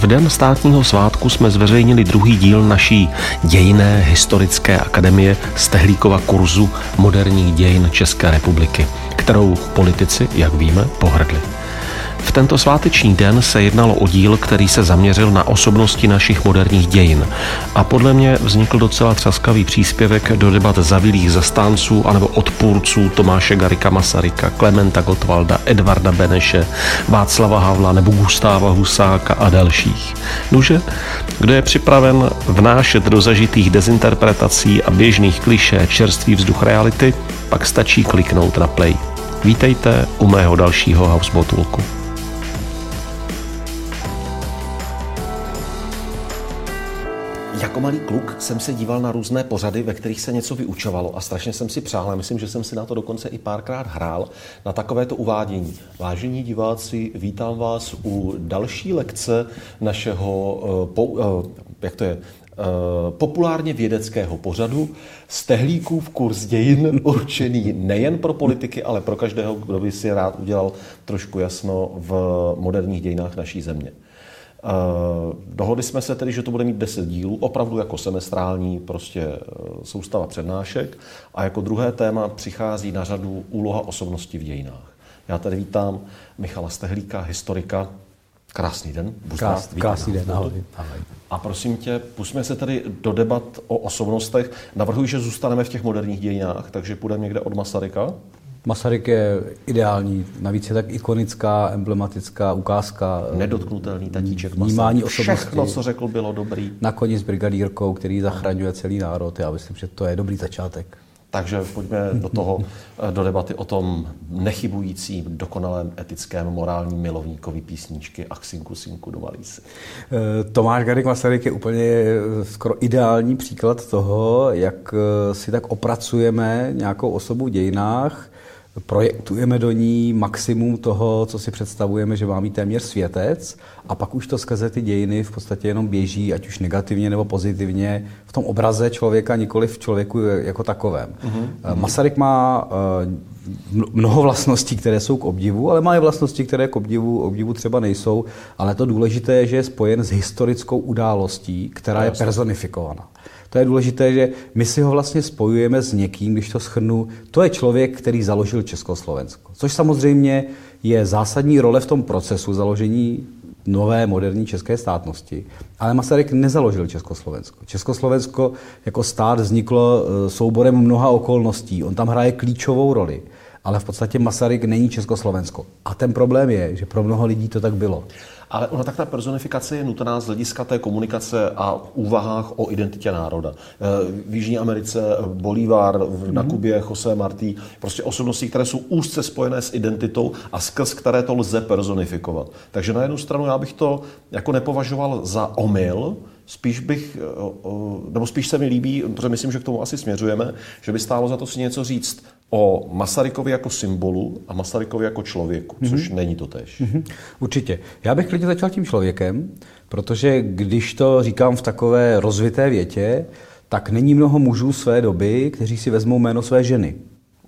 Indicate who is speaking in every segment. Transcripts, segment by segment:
Speaker 1: V den státního svátku jsme zveřejnili druhý díl naší dějné historické akademie Stehlíkova kurzu moderních dějin České republiky, kterou politici, jak víme, pohrdli. V tento sváteční den se jednalo o díl, který se zaměřil na osobnosti našich moderních dějin a podle mě vznikl docela třaskavý příspěvek do debat zavilých zastánců anebo odpůrců Tomáše Garika Masaryka, Klementa Gottwalda, Edvarda Beneše, Václava Havla nebo Gustáva Husáka a dalších. Nuže, kdo je připraven vnášet do zažitých dezinterpretací a běžných kliše čerstvý vzduch reality, pak stačí kliknout na play. Vítejte u mého dalšího Housebotulku. Jako malý kluk jsem se díval na různé pořady, ve kterých se něco vyučovalo a strašně jsem si přál, myslím, že jsem si na to dokonce i párkrát hrál, na takovéto uvádění. Vážení diváci, vítám vás u další lekce našeho, eh, eh, jak to je, eh, populárně vědeckého pořadu Stehlíkův kurz dějin určený nejen pro politiky, ale pro každého, kdo by si rád udělal trošku jasno v moderních dějinách naší země. Uh, dohodli jsme se tedy, že to bude mít 10 dílů, opravdu jako semestrální prostě uh, soustava přednášek a jako druhé téma přichází na řadu úloha osobnosti v dějinách. Já tady vítám Michala Stehlíka, historika. Krásný den.
Speaker 2: Krás, krásný den, ahoj. ahoj.
Speaker 1: A prosím tě, pusme se tady do debat o osobnostech. Navrhuji, že zůstaneme v těch moderních dějinách, takže půjdeme někde od Masaryka.
Speaker 2: Masaryk je ideální, navíc je tak ikonická, emblematická ukázka.
Speaker 1: Eh, Nedotknutelný tatíček
Speaker 2: Vnímání
Speaker 1: osobnosti. Všechno, co řekl, bylo dobrý.
Speaker 2: Na koni s brigadírkou, který zachraňuje celý národ. Já myslím, že to je dobrý začátek.
Speaker 1: Takže pojďme do toho, eh, do debaty o tom nechybujícím, dokonalém etickém, morálním milovníkovi písničky Ach, synku, synku, domalý si.
Speaker 2: Eh, Tomáš Garik Masaryk je úplně skoro ideální příklad toho, jak si tak opracujeme nějakou osobu v dějinách, projektujeme do ní maximum toho, co si představujeme, že má mít téměř světec a pak už to skrze ty dějiny v podstatě jenom běží, ať už negativně nebo pozitivně, v tom obraze člověka, nikoli v člověku jako takovém. Uh-huh. Masaryk má eh, mnoho vlastností, které jsou k obdivu, ale má i vlastnosti, které k obdivu, obdivu třeba nejsou, ale to důležité je, že je spojen s historickou událostí, která je personifikovaná. To je důležité, že my si ho vlastně spojujeme s někým, když to schrnu, to je člověk, který založil Československo. Což samozřejmě je zásadní role v tom procesu založení nové moderní české státnosti. Ale Masaryk nezaložil Československo. Československo jako stát vzniklo e, souborem mnoha okolností. On tam hraje klíčovou roli. Ale v podstatě Masaryk není Československo. A ten problém je, že pro mnoho lidí to tak bylo.
Speaker 1: Ale ona tak ta personifikace je nutná z hlediska té komunikace a úvahách o identitě národa. Eh, v Jižní Americe Bolívar, na mhm. Kubě José Martí, prostě osobnosti, které jsou úzce spojené s identitou a skrz které to lze personifikovat. Takže na jednu stranu já bych to jako nepovažoval za omyl, Spíš bych, eh, nebo spíš se mi líbí, protože myslím, že k tomu asi směřujeme, že by stálo za to si něco říct o Masarykovi jako symbolu a Masarykovi jako člověku, mm-hmm. což není to tež. Mm-hmm.
Speaker 2: Určitě. Já bych klidně začal tím člověkem, protože když to říkám v takové rozvité větě, tak není mnoho mužů své doby, kteří si vezmou jméno své ženy.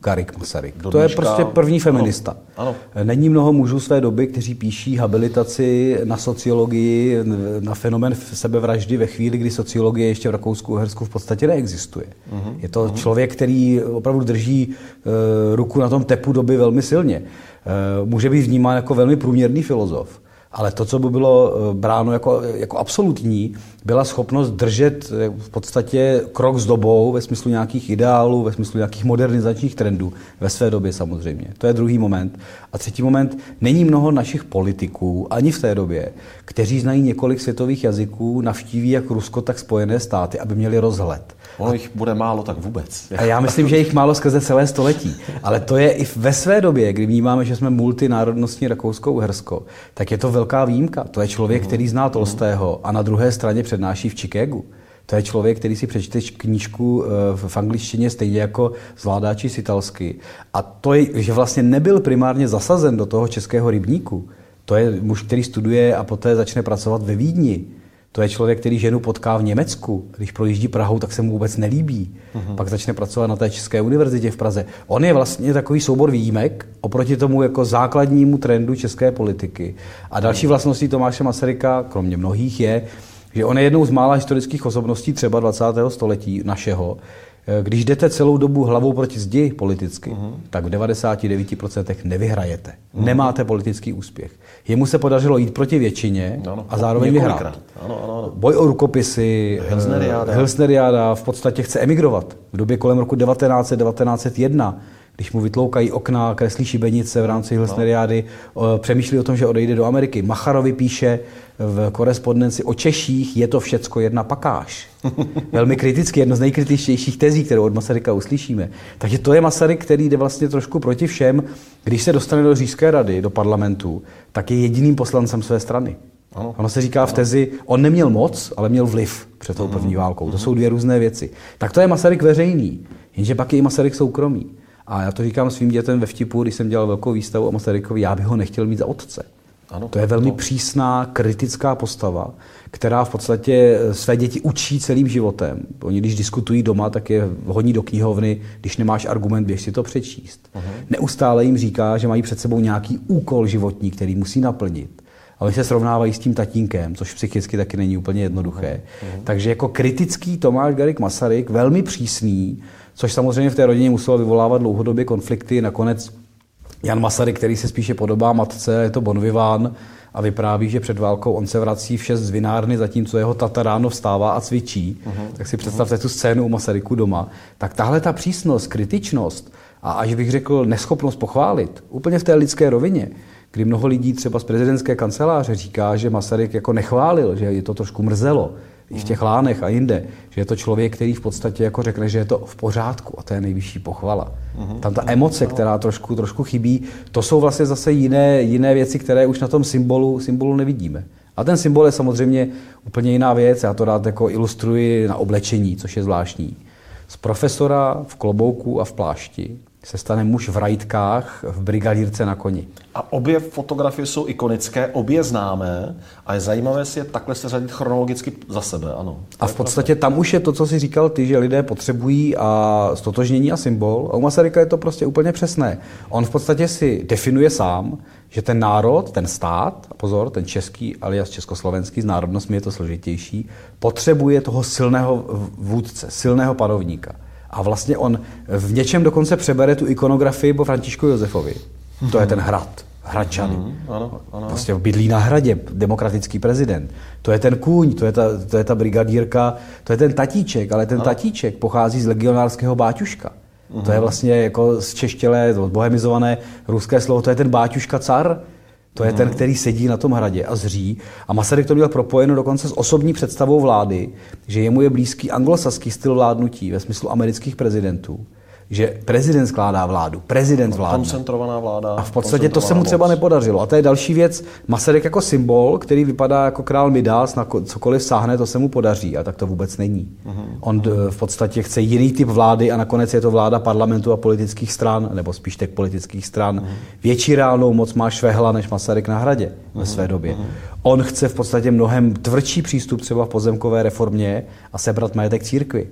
Speaker 2: Garik Masaryk. To je prostě první feminista. Ano, ano. Není mnoho mužů své doby, kteří píší habilitaci na sociologii, na fenomen sebevraždy ve chvíli, kdy sociologie ještě v Rakousku Uhersku v podstatě neexistuje. Uh-huh. Je to uh-huh. člověk, který opravdu drží uh, ruku na tom tepu doby velmi silně. Uh, může být vnímán jako velmi průměrný filozof. Ale to, co by bylo eh, bráno jako, jako absolutní, byla schopnost držet eh, v podstatě krok s dobou ve smyslu nějakých ideálů, ve smyslu nějakých modernizačních trendů, ve své době samozřejmě. To je druhý moment. A třetí moment, není mnoho našich politiků, ani v té době, kteří znají několik světových jazyků, navštíví jak Rusko, tak Spojené státy, aby měli rozhled.
Speaker 1: Ono jich bude málo, tak vůbec.
Speaker 2: A já myslím, že jich málo skrze celé století. Ale to je i ve své době, kdy vnímáme, že jsme multinárodnostní Rakousko-Uhersko, tak je to velká výjimka. To je člověk, který zná Tolstého a na druhé straně přednáší v Chicagu. To je člověk, který si přečte knížku eh, v angličtině stejně jako zvládáči z italsky. A to je, že vlastně nebyl primárně zasazen do toho českého rybníku. To je muž, který studuje a poté začne pracovat ve Vídni To je člověk, který ženu potká v Německu. Když projíždí Prahou, tak se mu vůbec nelíbí. Uh-huh. Pak začne pracovat na té České univerzitě v Praze. On je vlastně takový soubor výjimek oproti tomu jako základnímu trendu české politiky. A další vlastností Tomáše Masaryka, kromě mnohých, je, že on je jednou z mála historických osobností třeba 20. století našeho, Eh, když jdete celou dobu hlavou proti zdi politicky, uh-huh. tak v 99% nevyhrajete. Uh-huh. Nemáte politický úspěch. Jemu se podařilo jít proti většině ano, a zároveň vyhrát. Ano, ano, ano. Boj o rukopisy,
Speaker 1: Hilsneriáda.
Speaker 2: Hilsneriáda v podstatě chce emigrovat. V době kolem roku 1900, 1901 když mu vytloukají okna, kreslí šibenice v rámci Hilsneriády, no. přemýšlí o tom, že odejde do Ameriky. Macharovi píše v korespondenci o Češích, je to všecko jedna pakáž. Velmi kriticky, jedno z nejkritičtějších tezí, kterou od Masaryka uslyšíme. Takže to je Masaryk, který jde vlastně trošku proti všem. Když se dostane do Říšské rady, do parlamentu, tak je jediným poslancem své strany. Ano. Ono se říká v tezi, on neměl moc, ale měl vliv před tou první válkou. To jsou dvě různé věci. Tak to je Masaryk veřejný, jenže pak je i Masaryk soukromý. A já to říkám svým dětem ve vtipu, když jsem dělal velkou výstavu o Masarykovi, já bych ho nechtěl mít za otce. Ano, to je velmi to... přísná, kritická postava, která v podstatě své děti učí celým životem. Oni, když diskutují doma, tak je hodní do knihovny, když nemáš argument, běž si to přečíst. Uh-huh. Neustále jim říká, že mají před sebou nějaký úkol životní, který musí naplnit. A oni se srovnávají s tím tatínkem, což psychicky taky není úplně jednoduché. Uh-huh. Takže jako kritický Tomáš Garik Masaryk, velmi přísný, což samozřejmě v té rodině muselo vyvolávat dlouhodobě konflikty. Nakonec Jan Masaryk, který se spíše podobá matce, je to Bonviván a vypráví, že před válkou on se vrací v šest z vinárny, zatímco jeho tata ráno vstává a cvičí. Uh-huh. Tak si představte uh-huh. tu scénu u Masaryku doma. Tak tahle ta přísnost, kritičnost a až bych řekl neschopnost pochválit, úplně v té lidské rovině, kdy mnoho lidí třeba z prezidentské kanceláře říká, že Masaryk jako nechválil, že je to trošku mrzelo, i v těch lánech a jinde, že je to člověk, který v podstatě jako řekne, že je to v pořádku a to je nejvyšší pochvala. Mm-hmm. Tam ta emoce, která trošku, trošku chybí, to jsou vlastně zase jiné, jiné věci, které už na tom symbolu, symbolu nevidíme. A ten symbol je samozřejmě úplně jiná věc, já to rád jako ilustruji na oblečení, což je zvláštní. Z profesora v klobouku a v plášti se stane muž v rajtkách v brigadírce na koni.
Speaker 1: A obě fotografie jsou ikonické, obě známé a je zajímavé si je takhle řadit chronologicky za sebe, ano.
Speaker 2: A v podstatě tam už je to, co si říkal ty, že lidé potřebují a stotožnění a symbol. A u Masaryka je to prostě úplně přesné. On v podstatě si definuje sám, že ten národ, ten stát, pozor, ten český alias československý, z národnostmi je to složitější, potřebuje toho silného vůdce, silného panovníka. A vlastně on v něčem dokonce přebere tu ikonografii po Františku Josefovi. To je ten hrad. Hradčany. Mm, ano, ano. Prostě bydlí na hradě, demokratický prezident. To je ten kůň, to je ta, to je ta brigadírka, to je ten tatíček, ale ten ano. tatíček pochází z legionárského báťuška. Mm. To je vlastně jako z češtělé, bohemizované ruské slovo, to je ten báťuška car, to je ten, hmm. který sedí na tom hradě a zří. A Masaryk to měl propojeno dokonce s osobní představou vlády, že jemu je blízký anglosaský styl vládnutí ve smyslu amerických prezidentů že prezident skládá vládu, prezident vládne.
Speaker 1: Koncentrovaná vláda.
Speaker 2: A v podstatě to se mu třeba moc. nepodařilo. A to je další věc. Masaryk jako symbol, který vypadá jako král Midas, na cokoliv sáhne, to se mu podaří. A tak to vůbec není. Uh-huh. On v podstatě chce jiný typ vlády a nakonec je to vláda parlamentu a politických stran, nebo spíš těch politických stran. Uh-huh. Větší reálnou moc má Švehla než Masaryk na hradě uh-huh. ve své době. Uh-huh. On chce v podstatě mnohem tvrdší přístup třeba v pozemkové reformě a sebrat majetek církvi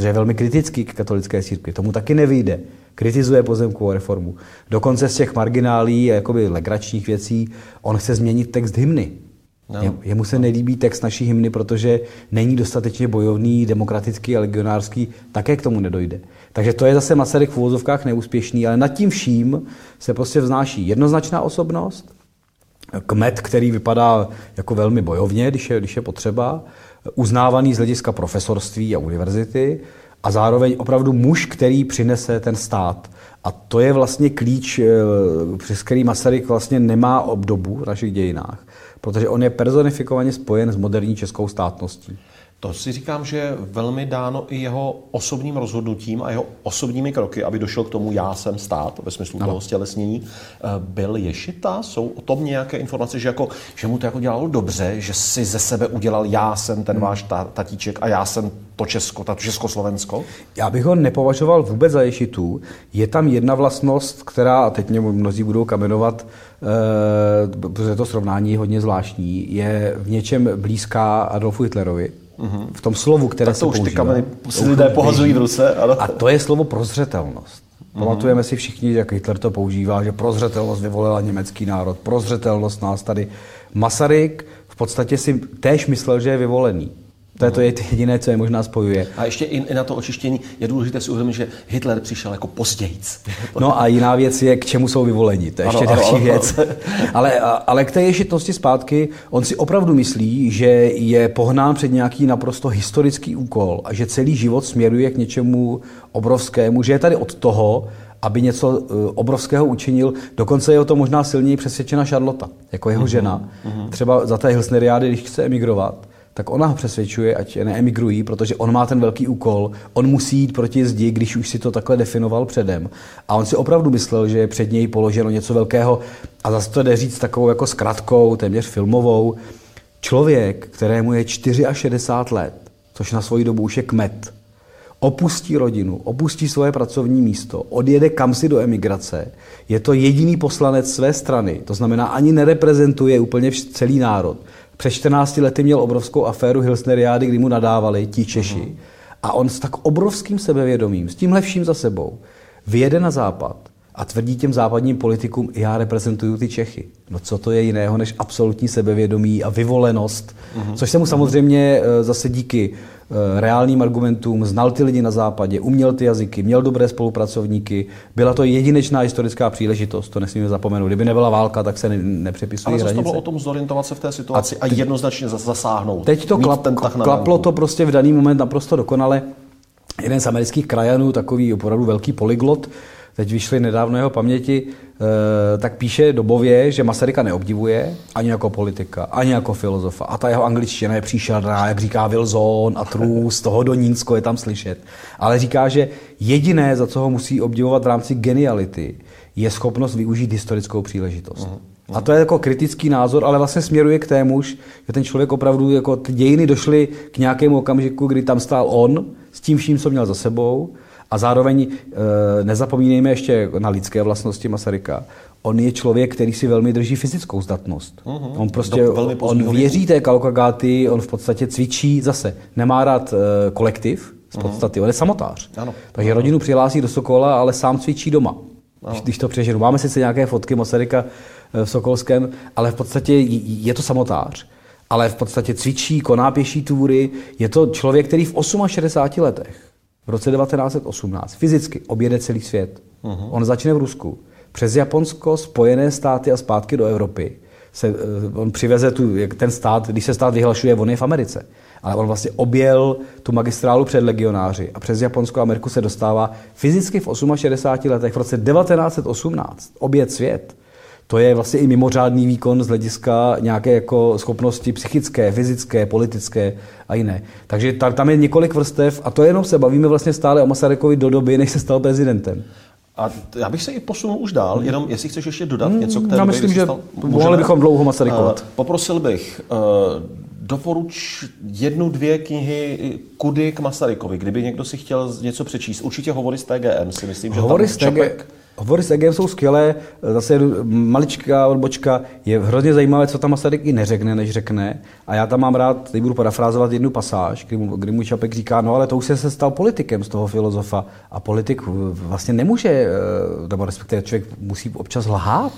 Speaker 2: protože je velmi kritický k katolické církvi. Tomu taky nevyjde. Kritizuje pozemkovou reformu. Dokonce z těch marginálí a jakoby legračních věcí on chce změnit text hymny. No. Jemu se nelíbí text naší hymny, protože není dostatečně bojovný, demokratický a legionářský, také k tomu nedojde. Takže to je zase Masaryk v úvozovkách neúspěšný, ale nad tím vším se prostě vznáší jednoznačná osobnost, kmet, který vypadá jako velmi bojovně, když je, když je potřeba, uznávaný z hlediska profesorství a univerzity a zároveň opravdu muž, který přinese ten stát. A to je vlastně klíč, eh, přes který Masaryk vlastně nemá obdobu v našich dějinách, protože on je personifikovaně spojen s moderní českou státností.
Speaker 1: To si říkám, že je velmi dáno i jeho osobním rozhodnutím a jeho osobními kroky, aby došel k tomu já jsem stát, ve smyslu no. toho stělesnění. Eh, byl ješita? Jsou o tom nějaké informace, že, jako, že mu to jako dělalo dobře, že si ze sebe udělal já jsem ten hmm. váš tatíček a já jsem to Česko, to Československo?
Speaker 2: Já bych ho nepovažoval vůbec za ješitu. Je tam jedna vlastnost, která, a teď mě mnozí budou kamenovat, protože to srovnání je hodně zvláštní, je v něčem blízká Adolfu Hitlerovi, mm-hmm. v tom slovu, které
Speaker 1: tak to
Speaker 2: se
Speaker 1: už
Speaker 2: používá.
Speaker 1: ty kameny si lidé pohazují v ruce. Ano.
Speaker 2: A to je slovo prozřetelnost. Mm-hmm. Pamatujeme si všichni, jak Hitler to používá, že prozřetelnost vyvolila německý národ, prozřetelnost nás tady. Masaryk v podstatě si též myslel, že je vyvolený. To je to jediné, co je možná spojuje.
Speaker 1: A ještě i, na to očištění je důležité si uvědomit, že Hitler přišel jako pozdějíc.
Speaker 2: No a jiná věc je, k čemu jsou vyvoleni. To je ještě
Speaker 1: Ano, ano,
Speaker 2: další
Speaker 1: ano.
Speaker 2: věc. Ale, ale k té ješitnosti zpátky, on si opravdu myslí, že je pohnán před nějaký naprosto historický úkol a že celý život směruje k něčemu obrovskému, že je tady od toho, aby něco eh, obrovského učinil. Dokonce je o to možná silněji přesvědčena Charlotte, jako jeho žena. Třeba za té Hilsneriády, když chce emigrovat, tak ona ho přesvědčuje, ať neemigrují, protože on má ten velký úkol, on musí jít proti zdi, když už si to takhle definoval předem. A on si opravdu myslel, že je před něj položeno něco velkého a zase to jde říct takovou jako zkratkou, téměř filmovou. Člověk, kterému je 64 let, což na svoji dobu už je kmet, opustí rodinu, opustí svoje pracovní místo, odjede kam si do emigrace, je to jediný poslanec své strany, to znamená ani nereprezentuje úplně celý národ. Před 14 lety měl obrovskou aféru Hilsneriády, kdy mu nadávali ti Češi. A on s tak obrovským sebevědomím, s tímhle vším za sebou, vyjede na západ a tvrdí těm západním politikům, já reprezentuju ty Čechy. No co to je jiného než absolutní sebevědomí a vyvolenost, což se mu samozřejmě eh, zase díky eh, reálným argumentům, znal ty lidi na západě, uměl ty jazyky, měl dobré spolupracovníky, byla to jedinečná historická příležitost, to nesmíme zapomenout. Kdyby nebyla válka, tak se ne, nepřepisují
Speaker 1: Ale zase to
Speaker 2: hranice.
Speaker 1: bylo o tom zorientovat se v té situaci a, a jednoznačně zas- zasáhnout.
Speaker 2: Teď to klap, klaplo to prostě v daný moment naprosto dokonale. Jeden z amerických krajanů, takový opravdu velký polyglot, teď vyšly nedávno jeho paměti, eh, tak píše dobově, že Masaryka neobdivuje ani jako politika, ani jako filozofa. A ta jeho angličtina je příšerná, jak říká Wilson a Trus, toho do Nínsko je tam slyšet. Ale říká, že jediné, za co ho musí obdivovat v rámci geniality, je schopnost využít historickou příležitost. A to je jako kritický názor, ale vlastně směruje k témuž, že ten člověk opravdu, jako ty dějiny došly k nějakému okamžiku, kdy tam stál on s tím vším, co měl za sebou a zároveň e, nezapomínejme ještě na lidské vlastnosti Masaryka. On je člověk, který si velmi drží fyzickou zdatnost.
Speaker 1: Mhm.
Speaker 2: On prostě, on věří té kalkagáty, on v podstatě cvičí zase. Nemá rád e, kolektiv z podstaty, on je samotář.
Speaker 1: Ano.
Speaker 2: Takže rodinu přihlásí do Sokola, ale sám cvičí doma. Když, když to přeženu. Máme sice nějaké fotky Masaryka eh, v Sokolském, ale v podstatě je to samotář. Ale v podstatě cvičí, koná pěší túry. Je to člověk, který v 68 letech, v roce 1918, fyzicky objede celý svět. Uh-huh. On začne v Rusku. Přes Japonsko, Spojené státy a zpátky do Evropy. Se, eh, on přiveze tu, jak ten stát, když se stát vyhlašuje, on je v Americe. Ale on vlastně objel tu magistrálu před legionáři a přes Japonsko a Ameriku se dostává fyzicky v 68 letech, v roce 1918, obět svět. To je vlastně i mimořádný výkon z hlediska nějaké jako schopnosti psychické, fyzické, politické a jiné. Takže ta- tam je několik vrstev a to jenom se bavíme vlastně stále o Masarykovi do doby, než se stal prezidentem.
Speaker 1: A já bych se i posunul už dál, jenom jestli chceš ještě dodat něco k té
Speaker 2: já
Speaker 1: době,
Speaker 2: myslím, že
Speaker 1: stal-
Speaker 2: mohli
Speaker 1: Můžeme?
Speaker 2: bychom dlouho Masarykovat.
Speaker 1: Eh, Poprosil bych, eh, doporuč jednu, dvě knihy kudy k Masarykovi, kdyby někdo si chtěl něco přečíst. Určitě hovory z TGM si myslím, že
Speaker 2: Hovory
Speaker 1: tam
Speaker 2: TG,
Speaker 1: Čapek,
Speaker 2: hovory s TGM jsou skvělé, zase maličká odbočka, je hrozně zajímavé, co tam Masaryk i neřekne, než řekne. A já tam mám rád, teď budu parafrázovat jednu pasáž, kdy mu, kdy mu Čapek říká, no ale to už se se stal politikem z toho filozofa. A politik vlastně nemůže, eh, nebo respektive člověk musí občas lhát,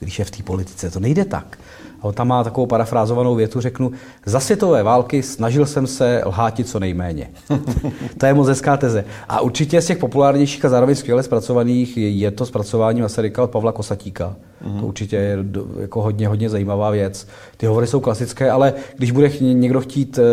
Speaker 2: když je v té politice, to nejde tak. A on tam má takovou parafrázovanou větu, řeknu, za světové války snažil jsem se lháti co nejméně. to je moc hezká teze. A určitě z těch populárnějších a zároveň skvěle zpracovaných je, to zpracování Masaryka od Pavla Kosatíka. Mm-hmm. To určitě je jako hodně, hodně zajímavá věc. Ty hovory jsou klasické, ale když bude někdo chtít e,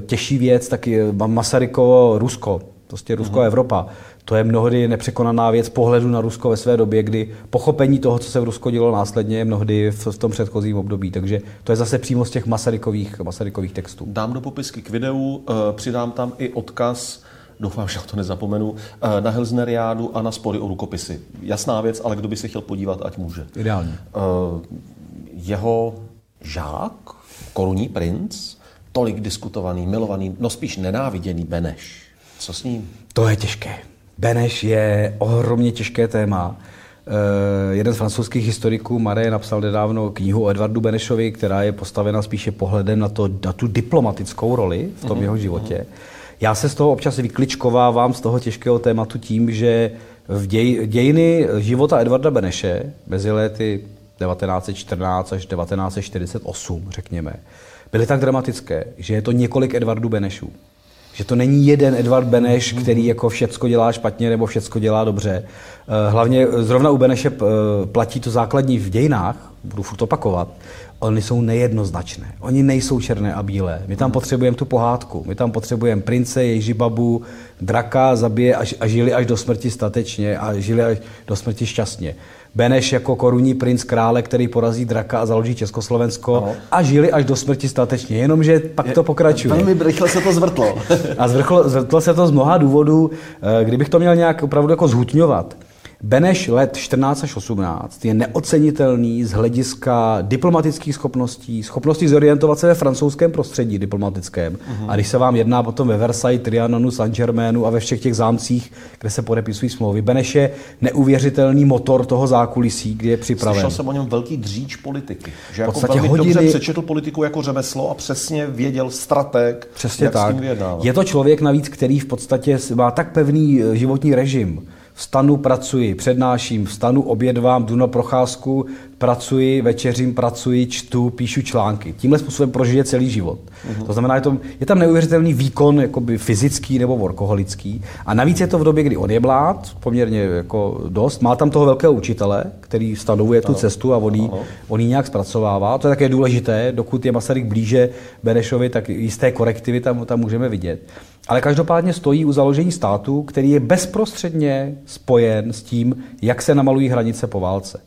Speaker 2: těžší věc, tak je Masarykovo Rusko, prostě Rusko a Evropa. To je mnohdy nepřekonaná věc pohledu na Rusko ve své době, kdy pochopení toho, co se v Rusku dělo následně, je mnohdy v, v tom předchozím období. Takže to je zase přímo z těch Masarykových, Masarykových textů.
Speaker 1: dám do popisky k videu, eh, přidám tam i odkaz, doufám, že to nezapomenu, eh, na Hilsneriádu a na spory o rukopisy. Jasná věc, ale kdo by se chtěl podívat, ať může.
Speaker 2: Ideálně.
Speaker 1: Eh, jeho žák, korunní princ, tolik diskutovaný, milovaný, no spíš nenáviděný Beneš. Co s ním?
Speaker 2: To je těžké. Beneš je ohromně těžké téma. jeden z francouzských historiků, Maré, napsal nedávno knihu o Edvardu Benešovi, která je postavena spíše pohledem na, to, na tu diplomatickou roli v tom mm-hmm. jeho životě. Já se z toho občas vykličkovávám z toho těžkého tématu tím, že v děj, dějiny života Edvarda Beneše mezi lety 1914 až 1948, řekněme, byly tak dramatické, že je to několik Edvardů Benešů. Že to není jeden Edvard Beneš, který jako všecko dělá špatně nebo všecko dělá dobře. Eh, hlavně zrovna u Beneše eh, platí to základní v dějinách, budu furt opakovat, oni jsou nejednoznačné. Oni nejsou černé a bílé. My tam potřebujeme tu pohádku. My tam potřebujeme prince, Ježibabu, draka, zabije a žili až do smrti statečně a žili až do smrti šťastně. Beneš jako korunní princ krále, který porazí draka a založí Československo ano. a žili až do smrti statečně, jenomže pak to pokračuje.
Speaker 1: Velmi rychle se to zvrtlo.
Speaker 2: a zvrtlo, zvrtlo se to z mnoha důvodů. Eh, kdybych to měl nějak opravdu jako zhutňovat, Beneš let 14 až 18 je neocenitelný z hlediska diplomatických schopností, schopností zorientovat se ve francouzském prostředí diplomatickém. Uh-huh. A když se vám jedná potom ve Versailles, Trianonu, Saint-Germainu a ve všech těch zámcích, kde se podepisují smlouvy, Beneš je neuvěřitelný motor toho zákulisí, kde je připraven.
Speaker 1: Slyšel jsem o něm velký dříč politiky. Že jako velmi hodiny... dobře přečetl politiku jako řemeslo a přesně věděl strateg,
Speaker 2: Přesně jak tak. s tím Je to člověk navíc, který v podstatě má tak pevný eh, životní režim, Vstanu, pracuji, přednáším, vstanu, obědvám, jdu na procházku, pracuji, večeřím, pracuji, čtu, píšu články. Tímhle způsobem prožije celý život. Uh-huh. To znamená, je, to, je tam neuvěřitelný výkon jakoby fyzický nebo workoholický. A navíc je to v době, kdy on je mlád, poměrně jako dost. Má tam toho velkého učitele, který stanovuje tu cestu a on ji, on ji nějak zpracovává. To je také důležité, dokud je Masaryk blíže Benešovi, tak jisté korektivy tam, tam můžeme vidět. Ale každopádně stojí u založení státu, který je bezprostředně spojen s tím, jak se namalují hranice po válce.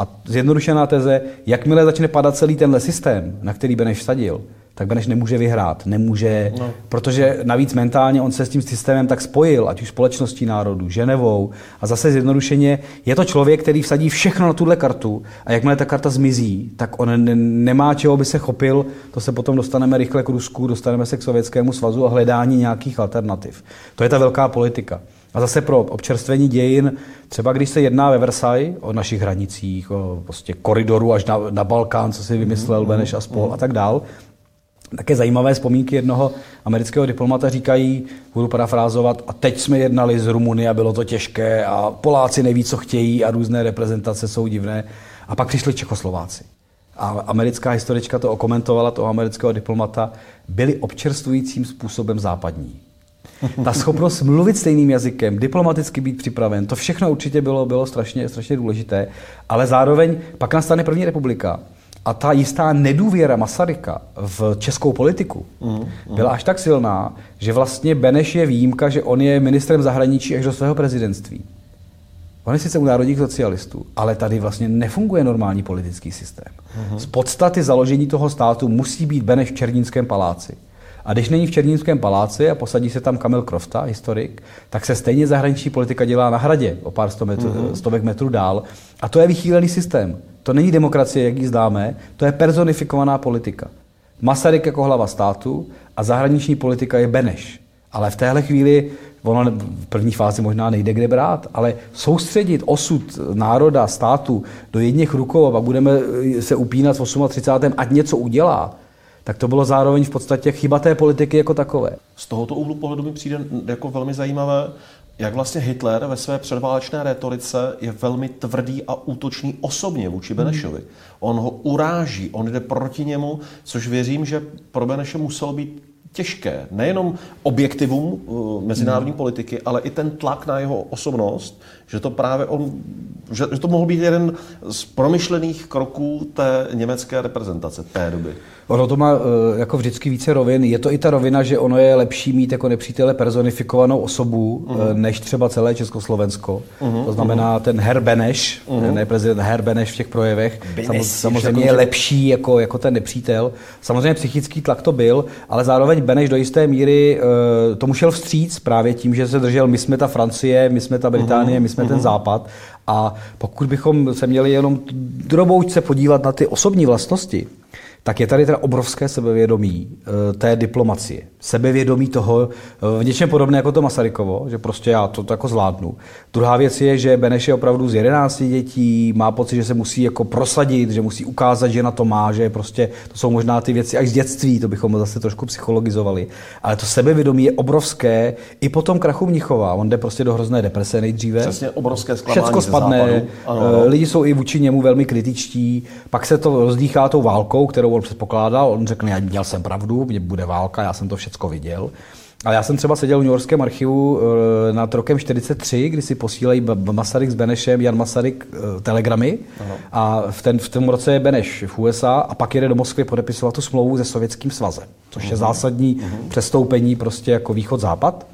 Speaker 2: A zjednodušená teze, jakmile začne padat celý tenhle systém, na který Beneš vsadil, tak Beneš nemůže vyhrát, nemůže, no. protože navíc mentálně on se s tím systémem tak spojil, ať už společností národů, Ženevou a zase zjednodušeně je to člověk, který vsadí všechno na tuhle kartu a jakmile ta karta zmizí, tak on nemá čeho by se chopil, to se potom dostaneme rychle k Rusku, dostaneme se k Sovětskému svazu a hledání nějakých alternativ. To je ta velká politika. A zase pro občerstvení dějin, třeba když se jedná ve Versailles o našich hranicích, o prostě koridoru až na, na Balkán, co si vymyslel mm-hmm. Beneš a spol mm-hmm. a tak dál, také zajímavé vzpomínky jednoho amerického diplomata říkají, budu parafrázovat, a teď jsme jednali z Rumuny a bylo to těžké a Poláci neví, co chtějí a různé reprezentace jsou divné. A pak přišli Čechoslováci. A americká historička to okomentovala, toho amerického diplomata, byli občerstvujícím způsobem západní. Ta schopnost mluvit stejným jazykem, diplomaticky být připraven, to všechno určitě bylo, bylo strašně, strašně důležité, ale zároveň pak nastane první republika. A ta jistá nedůvěra Masaryka v českou politiku mm, byla až tak silná, že vlastně Beneš je výjimka, že on je ministrem zahraničí až do svého prezidentství. On je sice u národních socialistů, ale tady vlastně nefunguje normální politický systém. Mm. Z podstaty založení toho státu musí být Beneš v Černínském paláci. A když není v Černínském paláci a posadí se tam Kamil Krofta, historik, tak se stejně zahraniční politika dělá na hradě, o pár sto metru, mm-hmm. stovek metrů dál. A to je vychýlený systém. To není demokracie, jak ji zdáme, to je personifikovaná politika. Masaryk jako hlava státu a zahraniční politika je Beneš. Ale v téhle chvíli, ono v první fázi možná nejde kde brát, ale soustředit osud národa, státu do jedných rukou a budeme se upínat v 38. ať něco udělá, tak to bylo zároveň v podstatě chyba té politiky jako takové.
Speaker 1: Z tohoto úhlu pohledu mi přijde jako velmi zajímavé, jak vlastně Hitler ve své předválečné retorice je velmi tvrdý a útočný osobně vůči Benešovi. Hmm. On ho uráží, on jde proti němu, což věřím, že pro Beneše muselo být těžké. Nejenom objektivum uh, mezinárodní hmm. politiky, ale i ten tlak na jeho osobnost, že to právě on, že, že to mohl být jeden z promyšlených kroků té německé reprezentace té doby.
Speaker 2: Ono to má eh, jako vždycky více rovin. Je to i ta rovina, že ono je lepší mít jako nepřítele personifikovanou osobu, uh-huh. než třeba celé Československo. Uh-huh. To znamená uh-huh. ten Herr Beneš, uh-huh. ne prezident Herr Beneš v těch projevech, Beneš, samozřejmě je lepší jako, jako ten nepřítel. Samozřejmě psychický tlak to byl, ale zároveň Beneš do jisté míry uh, tomu šel vstříc právě tím, že se držel my jsme ta Francie, my jsme ta Británie, my jsme uh-huh. ten Západ. A pokud bychom se měli jenom droboučce podívat na ty osobní vlastnosti, tak je tady teda obrovské sebevědomí eh, té diplomacie. Sebevědomí toho, eh, v něčem podobné jako to Masarykovo, že prostě já to, to jako zvládnu. Druhá věc je, že Beneš je opravdu z 11 dětí, má pocit, že se musí jako prosadit, že musí ukázat, že na to má, že prostě to jsou možná ty věci až z dětství, to bychom zase trošku psychologizovali. Ale to sebevědomí je obrovské i po tom krachu Mnichova. On jde prostě do hrozné deprese nejdříve.
Speaker 1: Přesně obrovské zklamání
Speaker 2: Všecko spadne, ano, ano. lidi jsou i vůči němu velmi kritičtí, pak se to rozdýchá tou válkou, kterou on předpokládal. On řekne, já měl jsem pravdu, mě bude válka, já jsem to všecko viděl. Ale já jsem třeba seděl v New Yorkském archivu eh, nad rokem 43, kdy si posílají Masaryk s Benešem, Jan Masaryk eh, telegramy Aha. a v, ten, v tom roce je Beneš v USA a pak jede do Moskvy podepisovat tu smlouvu se Sovětským svazem, což je zásadní přestoupení prostě jako východ-západ.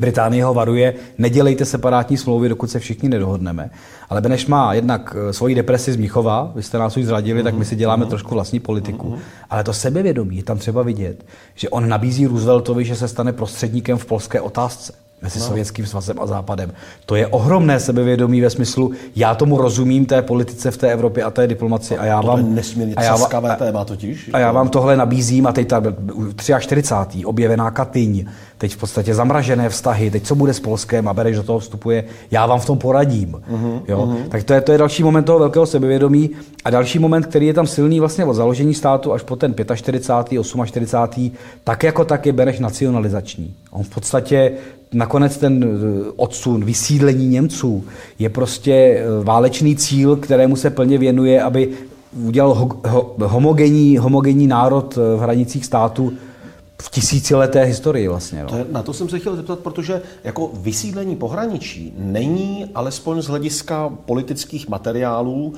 Speaker 2: Británie ho varuje, nedělejte separátní smlouvy, dokud se všichni nedohodneme. Ale Beneš má jednak eh, svoji depresi z Mnichova, vy jste nás už zradili, tak my si děláme uh-huh. trošku vlastní politiku. Uh-huh. Ale to sebevědomí je tam třeba vidět, že on nabízí Rooseveltovi, že se stane prostředníkem v polské otázce mezi no. Sovětským svazem a Západem. To je ohromné sebevědomí ve smyslu, já tomu rozumím té politice v té Evropě a té diplomaci a já
Speaker 1: to
Speaker 2: vám...
Speaker 1: nesmírně a já, a, téma totiž.
Speaker 2: A já vám tohle nabízím a teď ta 43. objevená Katyň, teď v podstatě zamražené vztahy, teď co bude s Polskem a Bereš do toho vstupuje, já vám v tom poradím. Uh-huh, jo? Uh-huh. Tak to je, to je další moment toho velkého sebevědomí a další moment, který je tam silný vlastně od založení státu až po ten 45. 48. tak jako tak je Bereš nacionalizační. On v podstatě nakonec ten eh, odsun, vysídlení Němců je prostě eh, válečný cíl, kterému se plně věnuje, aby udělal ho, ho, homogenní, homogenní národ eh, v hranicích státu v tisícileté historii vlastně. No.
Speaker 1: To je, na to jsem se chtěl zeptat, protože jako vysídlení pohraničí není alespoň z hlediska politických materiálů uh,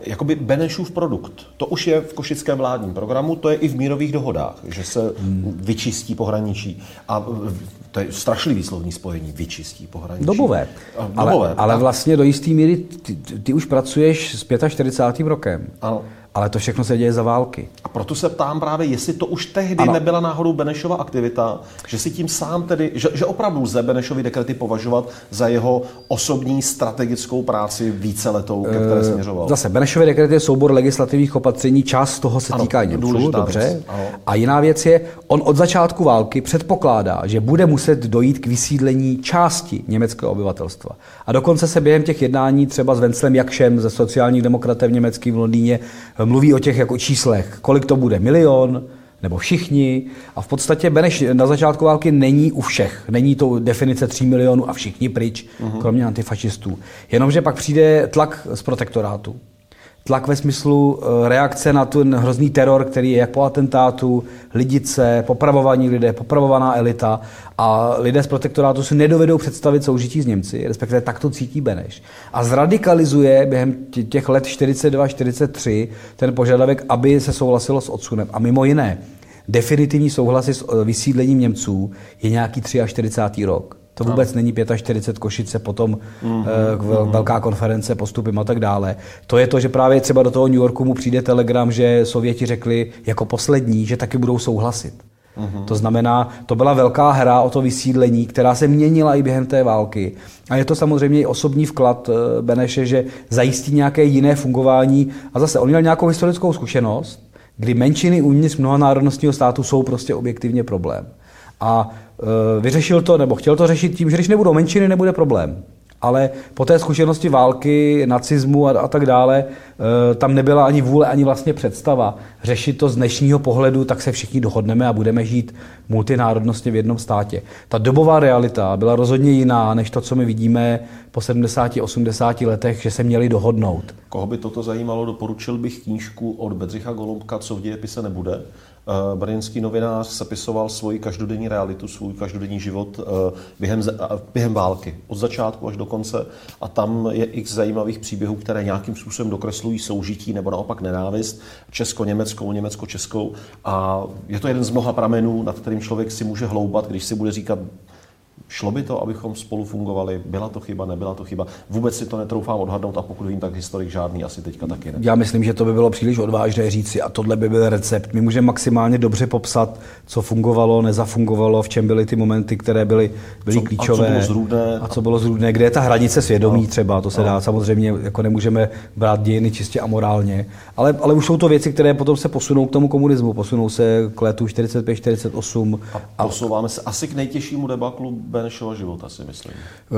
Speaker 1: jakoby Benešův produkt. To už je v košickém vládním programu, to je i v mírových dohodách, že se hmm. vyčistí pohraničí. A to je strašlivý slovní spojení, vyčistí pohraničí.
Speaker 2: Dobové. Dobové ale, ale vlastně do jisté míry ty, ty už pracuješ s 45. rokem. Ano. Ale to všechno se děje za války.
Speaker 1: A proto se ptám právě, jestli to už tehdy ano. nebyla náhodou Benešova aktivita, že si tím sám tedy, že, že opravdu lze Benešovy dekrety považovat za jeho osobní strategickou práci víceletou, ke které eh, směřoval.
Speaker 2: Zase, Benešovy dekrety je soubor legislativních opatření, část toho se ano, týká Němců, dobře. A jiná věc je, on od začátku války předpokládá, že bude muset dojít k vysídlení části německého obyvatelstva. A dokonce se během těch jednání třeba s Venclem Jakšem ze sociálních demokratů v Německý v Londýně mluví o těch jako číslech, kolik to bude, milion, nebo všichni. A v podstatě Beneš na začátku války není u všech. Není to definice 3 milionů a všichni pryč, uh-huh. kromě antifašistů. Jenomže pak přijde tlak z protektorátu tlak ve smyslu eh, reakce na ten hrozný teror, který je jak po atentátu, lidice, popravovaní lidé, popravovaná elita a lidé z protektorátu si nedovedou představit soužití s Němci, respektive tak to cítí Beneš. A zradikalizuje během těch let 42-43 ten požadavek, aby se souhlasilo s odsunem. A mimo jiné, definitivní souhlasy s eh, vysídlením Němců je nějaký 43. rok. To vůbec no. není 45 Košice, potom mm-hmm. velká konference, postupy a tak dále. To je to, že právě třeba do toho New Yorku mu přijde telegram, že Sověti řekli jako poslední, že taky budou souhlasit. Mm-hmm. To znamená, to byla velká hra o to vysídlení, která se měnila i během té války. A je to samozřejmě i osobní vklad eh, Beneše, že zajistí nějaké jiné fungování. A zase, on měl nějakou historickou zkušenost, kdy menšiny uvnitř mnohonárodnostního státu jsou prostě objektivně problém. A e, vyřešil to, nebo chtěl to řešit tím, že když nebudou menšiny, nebude problém. Ale po té zkušenosti války, nacismu a, a tak dále, e, tam nebyla ani vůle, ani vlastně představa řešit to z dnešního pohledu, tak se všichni dohodneme a budeme žít multinárodnostně v jednom státě. Ta dobová realita byla rozhodně jiná, než to, co my vidíme po 70-80 letech, že se měli dohodnout.
Speaker 1: Koho by toto zajímalo, doporučil bych knížku od Bedřicha Golumbka, co v dějepise nebude. Eh, brněnský novinář sepisoval svoji každodenní realitu, svůj každodenní život eh, během, během války, od začátku až do konce. A tam je x zajímavých příběhů, které nějakým způsobem dokreslují soužití nebo naopak nenávist česko-německou, německo-českou. A je to jeden z mnoha pramenů, nad kterým člověk si může hloubat, když si bude říkat, Šlo by to, abychom spolu fungovali? Byla to chyba, nebyla to chyba? Vůbec si to netroufám odhadnout a pokud vím, tak historik žádný asi teďka taky ne.
Speaker 2: Já myslím, že to by bylo příliš odvážné říci a tohle by byl recept. My můžeme maximálně dobře popsat, co fungovalo, nezafungovalo, v čem byly ty momenty, které byly, byly
Speaker 1: Co-
Speaker 2: klíčové.
Speaker 1: a co bylo zrůdné.
Speaker 2: A co bylo zrůdné. Kde je ta hranice svědomí třeba, to se dá samozřejmě, jako nemůžeme brát dějiny čistě amorálně. Ale, ale už jsou to věci, které potom se posunou k tomu komunismu, posunou se k letu 45-48
Speaker 1: A posouváme se asi k nejtěžšímu debaklu Benešova života, si myslím.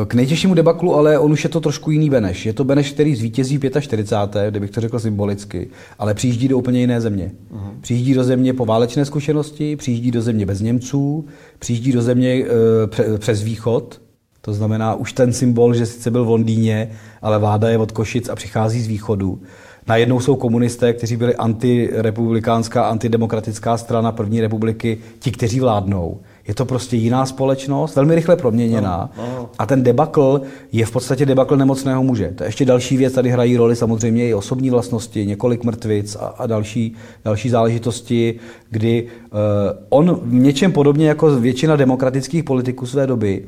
Speaker 2: K nejtěžšímu debaklu, ale on už je to trošku jiný Beneš. Je to Beneš, který zvítězí 45. kdybych to řekl symbolicky, ale přijíždí do úplně jiné země. Uh-huh. Přijíždí do země po válečné zkušenosti, přijíždí do země bez Němců, přijíždí do země e, pře, přes východ, to znamená už ten symbol, že sice byl v Londýně, ale vláda je od Košic a přichází z východu. Najednou jsou komunisté, kteří byli antirepublikánská, antidemokratická strana první republiky, ti, kteří vládnou. Je to prostě jiná společnost, velmi rychle proměněná. No, no. A ten debakl je v podstatě debakl nemocného muže. To je ještě další věc, tady hrají roli samozřejmě i osobní vlastnosti, několik mrtvic a, a další, další záležitosti, kdy uh, on v něčem podobně jako většina demokratických politiků své doby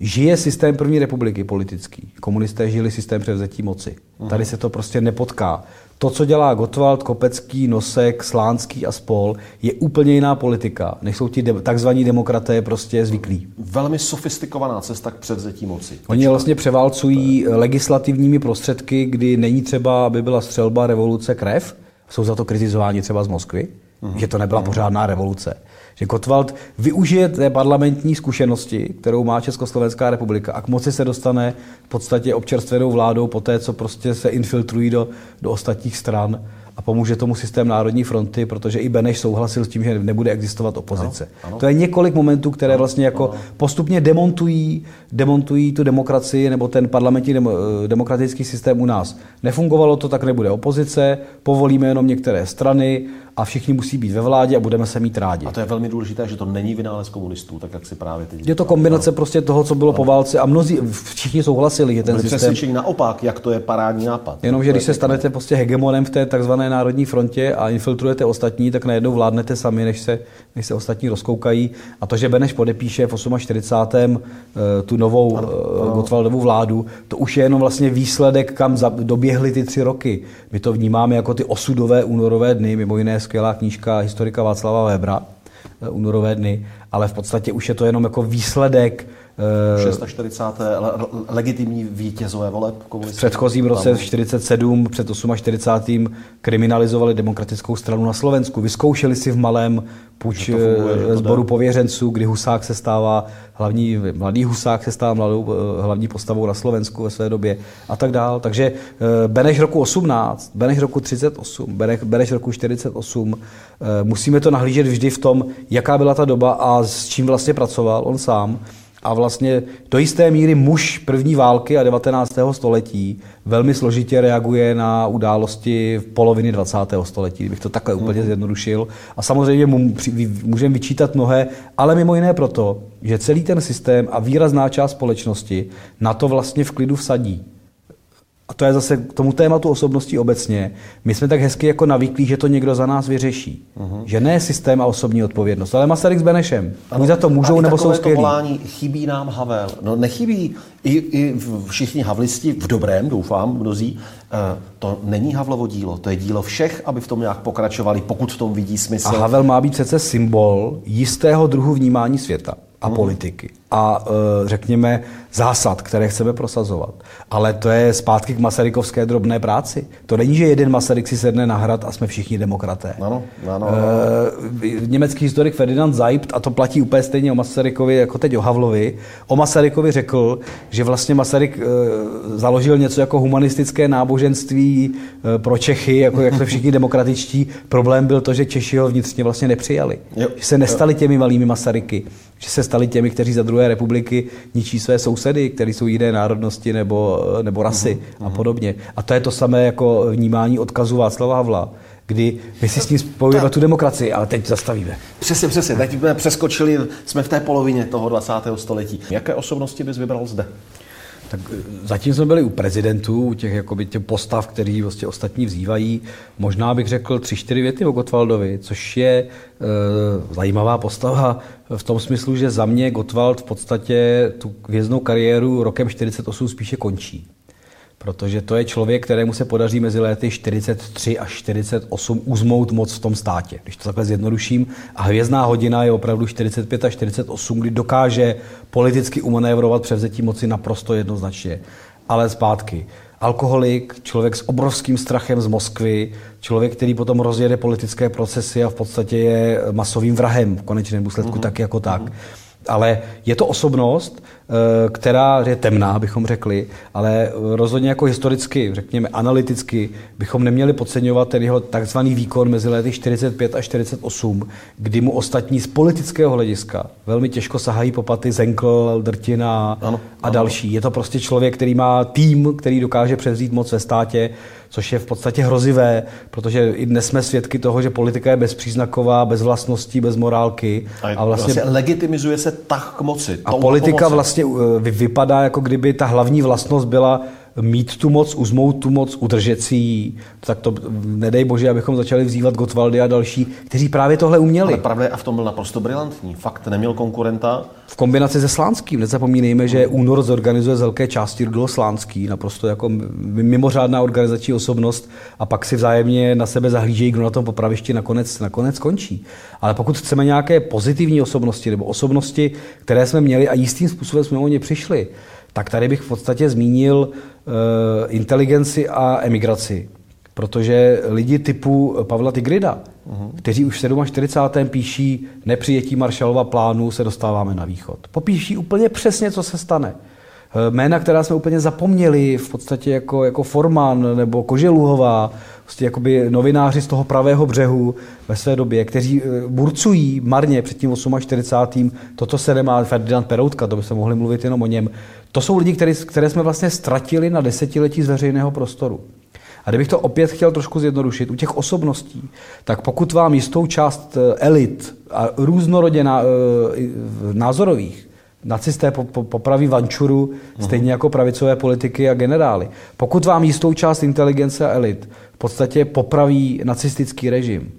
Speaker 2: žije systém první republiky politický. Komunisté žili systém převzetí moci. Uh-huh. Tady se to prostě nepotká. To, co dělá Gottwald, Kopecký, Nosek, Slánský a spol, je úplně jiná politika, než jsou ti de- takzvaní demokraté prostě zvyklí.
Speaker 1: Velmi sofistikovaná cesta k převzetí moci.
Speaker 2: Oni vlastně převálcují legislativními prostředky, kdy není třeba, aby byla střelba, revoluce, krev. Jsou za to kritizováni třeba z Moskvy, uh-huh. že to nebyla uh-huh. pořádná revoluce. Že Gottwald využije té parlamentní zkušenosti, kterou má Československá republika a k moci se dostane v podstatě občerstvenou vládou po té, co prostě se infiltrují do, do ostatních stran a pomůže tomu systém Národní fronty, protože i Beneš souhlasil s tím, že nebude existovat opozice. Ano, ano. To je několik momentů, které vlastně jako ano. postupně demontují, demontují tu demokracii nebo ten parlamentní dem, demokratický systém u nás. Nefungovalo to, tak nebude opozice, povolíme jenom některé strany a všichni musí být ve vládě a budeme se mít rádi.
Speaker 1: A to je velmi důležité, že to není vynález komunistů, tak jak si právě teď
Speaker 2: Je to kombinace prostě toho, co bylo po válce a mnozí, všichni souhlasili, že ten
Speaker 1: Byli
Speaker 2: systém...
Speaker 1: přesvědčení naopak, jak to je parádní nápad.
Speaker 2: Jenomže když se stanete prostě hegemonem v té takzvané národní frontě a infiltrujete ostatní, tak najednou vládnete sami, než se, než se ostatní rozkoukají. A to, že Beneš podepíše v 48. eh, tu novou ano, ano. Gotwaldovou vládu, to už je jenom vlastně výsledek, kam doběhly ty tři roky. My to vnímáme jako ty osudové únorové dny, mimo jiné skvělá knížka historika Václava Webra, únorové dny, ale v podstatě už je to jenom jako výsledek
Speaker 1: 46. legitimní vítězové voleb
Speaker 2: komunistů. V předchozím roce 47 před 48. kriminalizovali demokratickou stranu na Slovensku. Vyzkoušeli si v malém puč sboru pověřenců, kdy Husák se stává hlavní, mladý Husák se stává mladou, hlavní postavou na Slovensku ve své době a tak dál. Takže Beneš roku 18, Beneš roku 38, Beneš, Beneš roku 48, musíme to nahlížet vždy v tom, jaká byla ta doba a s čím vlastně pracoval on sám. A vlastně do jisté míry muž první války a 19. století velmi složitě reaguje na události v poloviny 20. století, kdybych to takhle úplně zjednodušil. A samozřejmě mu můžeme vyčítat mnohé, ale mimo jiné proto, že celý ten systém a výrazná část společnosti na to vlastně v klidu vsadí a to je zase k tomu tématu osobností obecně, my jsme tak hezky jako navyklí, že to někdo za nás vyřeší. Uh-huh. Že ne systém a osobní odpovědnost, ale Masaryk s Benešem. Oni za to můžou nebo jsou skvělí.
Speaker 1: volání chybí nám Havel. No nechybí i, i všichni havlisti, v dobrém doufám, mnozí, to není Havlovo dílo, to je dílo všech, aby v tom nějak pokračovali, pokud v tom vidí smysl.
Speaker 2: A Havel má být přece symbol jistého druhu vnímání světa a hmm. politiky a řekněme zásad, které chceme prosazovat. Ale to je zpátky k Masarykovské drobné práci. To není, že jeden Masaryk si sedne na hrad a jsme všichni demokraté.
Speaker 1: Ano, ano, ano.
Speaker 2: E, německý historik Ferdinand Zajpt, a to platí úplně stejně o Masarykovi, jako teď o Havlovi, o Masarykovi řekl, že vlastně Masaryk e, založil něco jako humanistické náboženství e, pro Čechy, jako jak to všichni demokratičtí. Problém byl to, že Češi ho vnitřně vlastně nepřijali. Jo. Že se nestali těmi malými Masaryky že se stali těmi, kteří za druhé republiky ničí své sousedy, kteří jsou jiné národnosti nebo, nebo rasy uh-huh. a podobně. A to je to samé jako vnímání odkazu Václava Havla, kdy my si s ním spojujeme tu demokracii, ale teď zastavíme.
Speaker 1: Přesně, přesně. Teď jsme přeskočili, jsme v té polovině toho 20. století. Jaké osobnosti bys vybral zde?
Speaker 2: Tak eh, zatím jsme byli u prezidentů, u těch, jakoby, těch postav, který vlastně ostatní vzývají. Možná bych řekl tři, čtyři věty o Gottwaldovi, což je e, zajímavá postava v tom smyslu, že za mě Gottwald v podstatě tu hvězdnou kariéru rokem 48 spíše končí protože to je člověk, kterému se podaří mezi léty 43 až 48 uzmout moc v tom státě, když to takhle zjednoduším. A hvězdná hodina je opravdu 45 až 48, kdy dokáže politicky umanévrovat převzetí moci naprosto jednoznačně. Ale zpátky. Alkoholik, člověk s obrovským strachem z Moskvy, člověk, který potom rozjede politické procesy a v podstatě je masovým vrahem v konečném důsledku mm-hmm. tak jako tak. Mm-hmm. Ale je to osobnost, která je temná, bychom řekli, ale rozhodně jako historicky, řekněme analyticky, bychom neměli podceňovat ten jeho takzvaný výkon mezi lety 45 a 48, kdy mu ostatní z politického hlediska velmi těžko sahají po paty Zenkl, Drtina ano, a ano. další. Je to prostě člověk, který má tým, který dokáže převzít moc ve státě, což je v podstatě hrozivé, protože i dnes jsme svědky toho, že politika je bezpříznaková, bez vlastností, bez morálky.
Speaker 1: A, a vlastně, vlastně legitimizuje se tak k moci.
Speaker 2: A politika vlastně eh, vypadá, jako kdyby ta hlavní vlastnost byla mít tu moc, uzmout tu moc, udržet si ji, tak to nedej bože, abychom začali vzývat Gottwaldy a další, kteří právě tohle uměli.
Speaker 1: Ale pravda je, a v tom byl naprosto brilantní. Fakt neměl konkurenta.
Speaker 2: V kombinaci se Slánským. Nezapomínejme, že Únor zorganizuje z velké části Rudolf Slánský, naprosto jako mimořádná organizační osobnost a pak si vzájemně na sebe zahlížejí, kdo na tom popravišti nakonec, nakonec končí. Ale pokud chceme nějaké pozitivní osobnosti nebo osobnosti, které jsme měli a jistým způsobem jsme o ně přišli, tak tady bych v podstatě zmínil uh, inteligenci a emigraci. Protože lidi typu Pavla Tigrida, uh-huh. kteří už v 47. píší nepřijetí Marshallova plánu, se dostáváme na východ. Popíší úplně přesně, co se stane. Eh, jména, která jsme úplně zapomněli, v podstatě jako, jako Forman nebo Koželuhová, prostě jakoby novináři z toho pravého břehu ve své době, kteří eh, burcují marně před tím 48. Toto se nemá Ferdinand Peroutka, to by se mohli mluvit jenom o něm. To jsou lidi, které, které jsme vlastně ztratili na desetiletí z veřejného prostoru. A kdybych to opět chtěl trošku zjednodušit, u těch osobností, tak pokud vám jistou část eh, elit a různorodě na, názorových nacisté popraví Vančuru, uh-huh. stejně jako pravicové politiky a generály. Pokud vám jistou část inteligence a elit v podstatě popraví nacistický režim,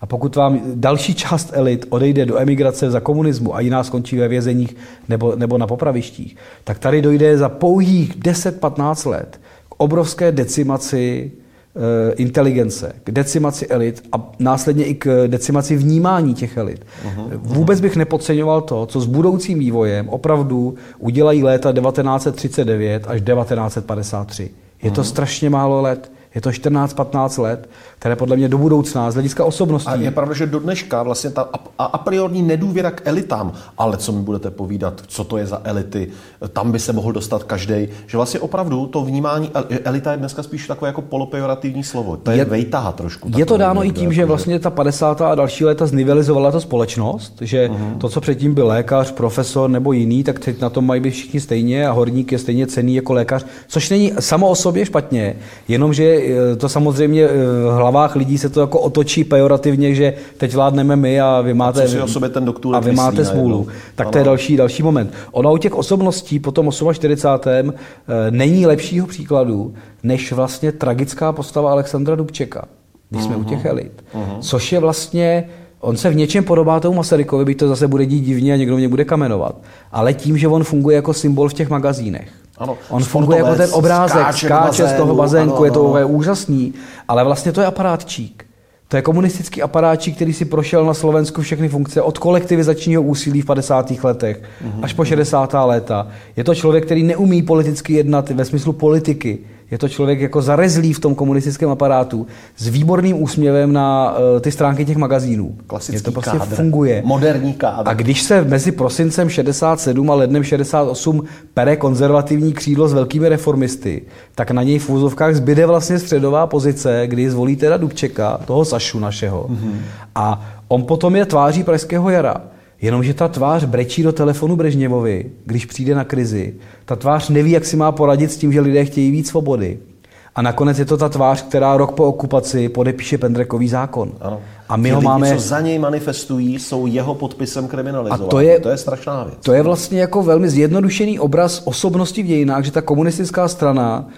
Speaker 2: a pokud vám další část elit odejde do emigrace za komunismu a jiná skončí ve vězeních nebo, nebo na popravištích, tak tady dojde za pouhých 10-15 let k obrovské decimaci Eh, inteligence, k decimaci elit a následně i k decimaci vnímání těch elit. Uh-huh. Vůbec bych nepodceňoval to, co s budoucím vývojem opravdu udělají léta 1939 až 1953. Je to uh-huh. strašně málo let. Je to 14-15 let, které podle mě do budoucna z hlediska osobností. A
Speaker 1: je pravda, že do dneška vlastně ta a, a priorní nedůvěra k elitám, ale co mi budete povídat, co to je za elity, tam by se mohl dostat každý, že vlastně opravdu to vnímání elita je dneska spíš takové jako polopejorativní slovo. To je, je vejtaha trošku.
Speaker 2: Je to dáno i tím, že vlastně ta 50. a další léta znivelizovala to společnost, že uh-huh. to, co předtím byl lékař, profesor nebo jiný, tak teď na tom mají být všichni stejně a horník je stejně cený jako lékař, což není samo o sobě špatně, jenomže Eh, to samozřejmě eh, v hlavách lidí se to jako otočí pejorativně, že teď vládneme my a vy máte,
Speaker 1: a, si sobě ten doktor
Speaker 2: a vy máte smůlu. Tak ano. to je další, další moment. Ono u těch osobností po tom 48. Eh, není lepšího příkladu, než vlastně tragická postava Alexandra Dubčeka, když uh-huh. jsme u těch mhm. elit. Uh-huh. Což je vlastně On se v něčem podobá tomu Masarykovi, byť to zase bude dít divně a někdo mě bude kamenovat. Ale tím, že on funguje jako symbol v těch magazínech. Ano, on funguje jako ten obrázek, skáče, skáče z toho bazénku, ano, je to ano. úžasný, ale vlastně to je aparátčík. To je komunistický aparátčík, který si prošel na Slovensku všechny funkce od kolektivizačního úsilí v 50. letech mm-hmm. až po 60. léta. Je to člověk, který neumí politicky jednat ve smyslu politiky je to člověk jako zarezlý v tom komunistickém aparátu s výborným úsměvem na uh, ty stránky těch magazínů.
Speaker 1: Klasický
Speaker 2: je to prostě
Speaker 1: kádr.
Speaker 2: funguje.
Speaker 1: Moderní kádr.
Speaker 2: A když se mezi prosincem 67 a lednem 68 pere konzervativní křídlo s velkými reformisty, tak na něj v úzovkách zbyde vlastně středová pozice, kdy zvolí teda Dubčeka, toho Sašu našeho. Mm-hmm. A on potom je tváří Pražského jara. Jenomže ta tvář brečí do telefonu Brežněvovi, když přijde na krizi. Ta tvář neví, jak si má poradit s tím, že lidé chtějí víc svobody. A nakonec je to ta tvář, která rok po okupaci podepíše Pendrekový zákon. Ano.
Speaker 1: A my Ti ho lidi, máme... co za něj manifestují, jsou jeho podpisem kriminalizovaní. A to je, to je strašná věc.
Speaker 2: To je vlastně jako velmi zjednodušený obraz osobnosti v dějinách, že ta komunistická strana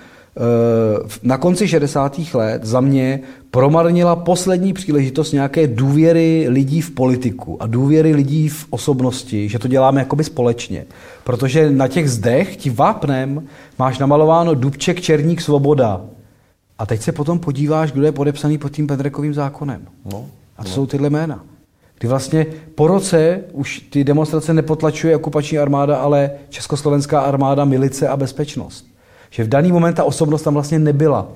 Speaker 2: na konci 60. let za mě promarnila poslední příležitost nějaké důvěry lidí v politiku a důvěry lidí v osobnosti, že to děláme jakoby společně. Protože na těch zdech, ti vápnem, máš namalováno Dubček, Černík, Svoboda. A teď se potom podíváš, kdo je podepsaný pod tím Pendrekovým zákonem. No, a to no. jsou tyhle jména. Kdy vlastně po roce už ty demonstrace nepotlačuje okupační armáda, ale československá armáda, milice a bezpečnost. Že v daný moment ta osobnost tam vlastně nebyla.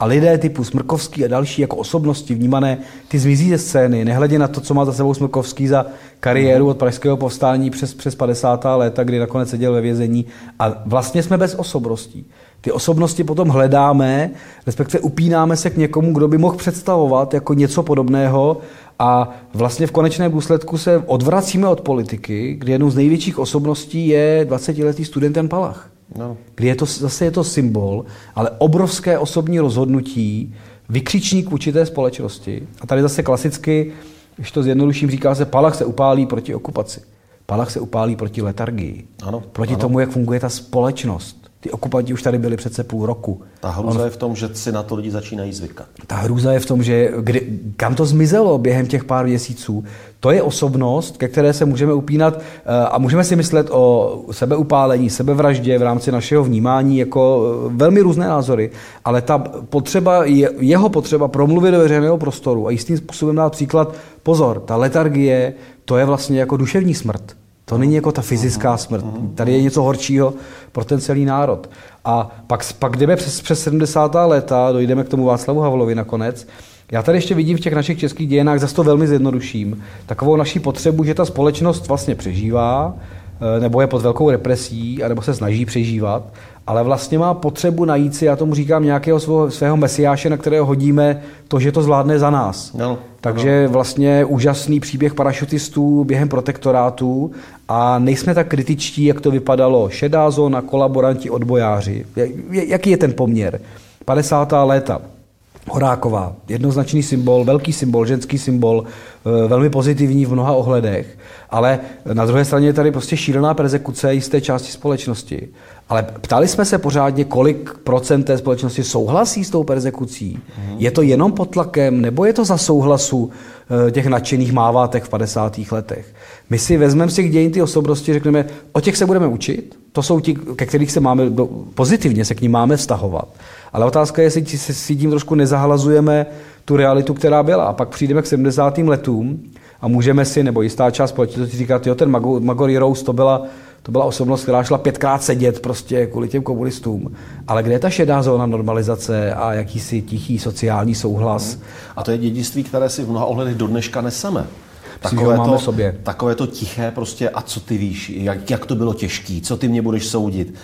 Speaker 2: A lidé typu Smrkovský a další jako osobnosti vnímané, ty zmizí ze scény, nehledě na to, co má za sebou Smrkovský za kariéru od pražského povstání přes, přes 50. léta, kdy nakonec seděl ve vězení. A vlastně jsme bez osobností. Ty osobnosti potom hledáme, respektive upínáme se k někomu, kdo by mohl představovat jako něco podobného a vlastně v konečném důsledku se odvracíme od politiky, kdy jednou z největších osobností je 20-letý student Jan Palach. No. Kdy je to, zase je to symbol, ale obrovské osobní rozhodnutí, vykřičník určité společnosti. A tady zase klasicky, když to zjednoduším, říká se, Palach se upálí proti okupaci. Palach se upálí proti letargii. Ano, proti ano. tomu, jak funguje ta společnost. Ty okupanti už tady byli přece půl roku.
Speaker 1: Ta hrůza On, je v tom, že si na to lidi začínají zvykat.
Speaker 2: Ta hrůza je v tom, že kdy, kam to zmizelo během těch pár měsíců. To je osobnost, ke které se můžeme upínat eh, a můžeme si myslet o sebeupálení, sebevraždě v rámci našeho vnímání jako eh, velmi různé názory, ale ta potřeba, jeho potřeba promluvit do veřejného prostoru a jistým způsobem dát příklad, pozor, ta letargie, to je vlastně jako duševní smrt. To není jako ta fyzická smrt. Tady je něco horšího pro ten celý národ. A pak, pak jdeme přes, přes 70. léta, dojdeme k tomu Václavu Havlovi nakonec. Já tady ještě vidím v těch našich českých dějinách, zase to velmi zjednoduším, takovou naší potřebu, že ta společnost vlastně přežívá, eh, nebo je pod velkou represí, nebo se snaží přežívat, ale vlastně má potřebu najít si, já tomu říkám, nějakého svého, svého mesiáše, na kterého hodíme to, že to zvládne za nás. No, Takže no. vlastně úžasný příběh parašutistů během protektorátu a nejsme tak kritičtí, jak to vypadalo. Šedá zóna, kolaboranti, odbojáři. Jaký je ten poměr? 50. léta. Horáková, jednoznačný symbol, velký symbol, ženský symbol, eh, velmi pozitivní v mnoha ohledech, ale na druhé straně je tady prostě šílená persekuce jisté části společnosti. Ale ptali jsme se pořádně, kolik procent té společnosti souhlasí s tou persekucí. Mm. Je to jenom pod tlakem, nebo je to za souhlasu eh, těch nadšených mávátek v 50. letech? My si vezmeme z těch dějin ty osobnosti, řekneme, o těch se budeme učit, to jsou ti, ke kterých se máme, pozitivně se k ním máme vztahovat. Ale otázka je, jestli si tím trošku nezahlazujeme tu realitu, která byla. A pak přijdeme k 70. letům a můžeme si, nebo jistá část společnosti říkat, jo, ten Magory Rose, to byla to byla osobnost, která šla pětkrát sedět prostě kvůli těm komunistům. Ale kde je ta šedá zóna normalizace a jakýsi tichý sociální souhlas?
Speaker 1: A to je dědictví, které si v mnoha ohledech do dneška neseme. Takové to, sobě. takové to tiché prostě, a co ty víš, jak, jak to bylo těžký, co ty mě budeš soudit.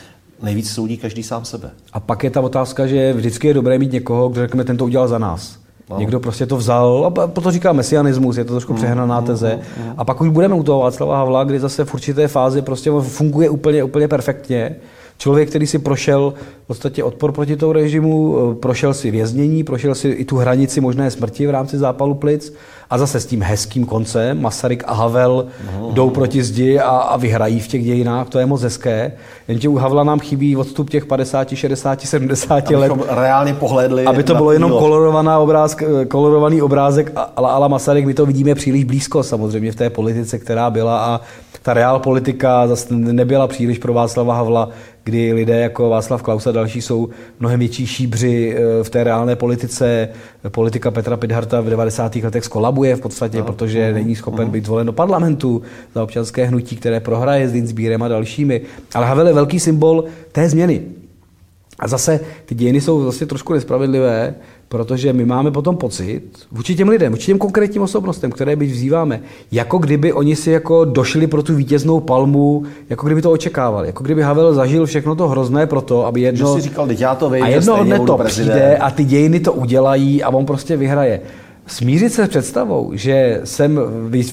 Speaker 1: Nejvíc soudí každý sám sebe.
Speaker 2: A pak je ta otázka, že vždycky je dobré mít někoho, kdo řekne, ten to udělal za nás. No. Někdo prostě to vzal, a proto říká mesianismus, je to trošku mm, přehnaná mm, teze. Mm, mm. A pak už budeme u toho Václava Havla, kdy zase v určité fázi prostě funguje úplně, úplně perfektně. Člověk, který si prošel v podstatě odpor proti tomu režimu, eh, prošel si věznění, prošel si i tu hranici možné smrti v rámci zápalu plic a zase s tím hezkým koncem Masaryk a Havel no, jdou proti zdi a, a vyhrají v těch dějinách, to je moc hezké. Jenže u Havla nám chybí odstup těch 50, 60, 70 let.
Speaker 1: reálně pohledli.
Speaker 2: Aby to bylo jenom kolorovaná obrázk, kolorovaný obrázek ale ala Masaryk, my to vidíme příliš blízko samozřejmě v té politice, která byla a ta reál politika zase nebyla příliš pro Václava Havla, kdy lidé jako Václav Klaus a další jsou mnohem větší šíbři eh, v té reálné politice. Politika Petra Pidharta v 90. letech skolabuje v podstatě, no, protože no, není schopen no. být zvolen do parlamentu za občanské hnutí, které prohraje s Dinsbírem a dalšími. Ale Havel je velký symbol té změny. A zase ty dějiny jsou vlastně trošku nespravedlivé, protože my máme potom pocit, vůči těm lidem, vůči těm konkrétním osobnostem, které byť vzýváme, jako kdyby oni si jako došli pro tu vítěznou palmu, jako kdyby to očekávali, jako kdyby Havel zažil všechno to hrozné pro to, aby jedno...
Speaker 1: Že si říkal, já to vím,
Speaker 2: a jedno dne to prezident. přijde a ty dějiny to udělají a on prostě vyhraje. Smířit se s představou, že jsem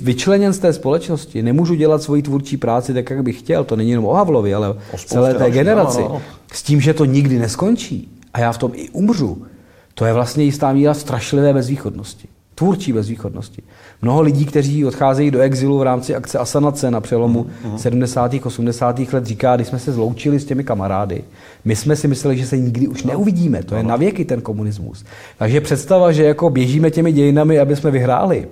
Speaker 2: vyčleněn z té společnosti, nemůžu dělat svoji tvůrčí práci tak, jak bych chtěl, to není jenom o Havlovi, ale o celé té generaci, no, no. s tím, že to nikdy neskončí a já v tom i umřu, to je vlastně jistá míra strašlivé bezvýchodnosti. Tvůrčí bezvýchodnosti. Mnoho lidí, kteří odcházejí do exilu v rámci akce Asanace na přelomu mm-hmm. 70. 80. let, říká, když jsme se zloučili s těmi kamarády, my jsme si mysleli, že se nikdy už neuvidíme. To je na věky ten komunismus. Takže představa, že jako běžíme těmi dějinami, aby jsme vyhráli,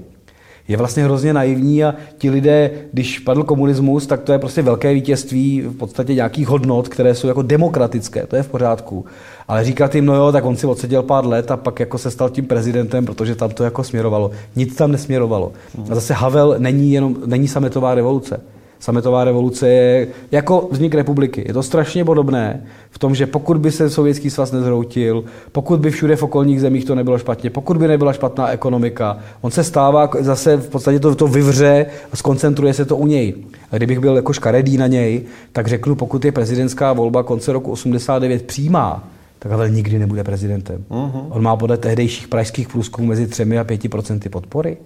Speaker 2: je vlastně hrozně naivní a ti lidé, když padl komunismus, tak to je prostě velké vítězství v podstatě nějakých hodnot, které jsou jako demokratické, to je v pořádku. Ale říkat jim, no jo, tak on si odseděl pár let a pak jako se stal tím prezidentem, protože tam to jako směrovalo. Nic tam nesměrovalo. A zase Havel není jenom, není sametová revoluce sametová revoluce je jako vznik republiky. Je to strašně podobné v tom, že pokud by se Sovětský svaz nezhroutil, pokud by všude v okolních zemích to nebylo špatně, pokud by nebyla špatná ekonomika, on se stává zase v podstatě to, to vyvře a skoncentruje se to u něj. A kdybych byl jako škaredý na něj, tak řeknu, pokud je prezidentská volba konce roku 89 přímá, tak Havel nikdy nebude prezidentem. Uh-huh. On má podle tehdejších pražských průzkumů mezi 3 a 5% podpory.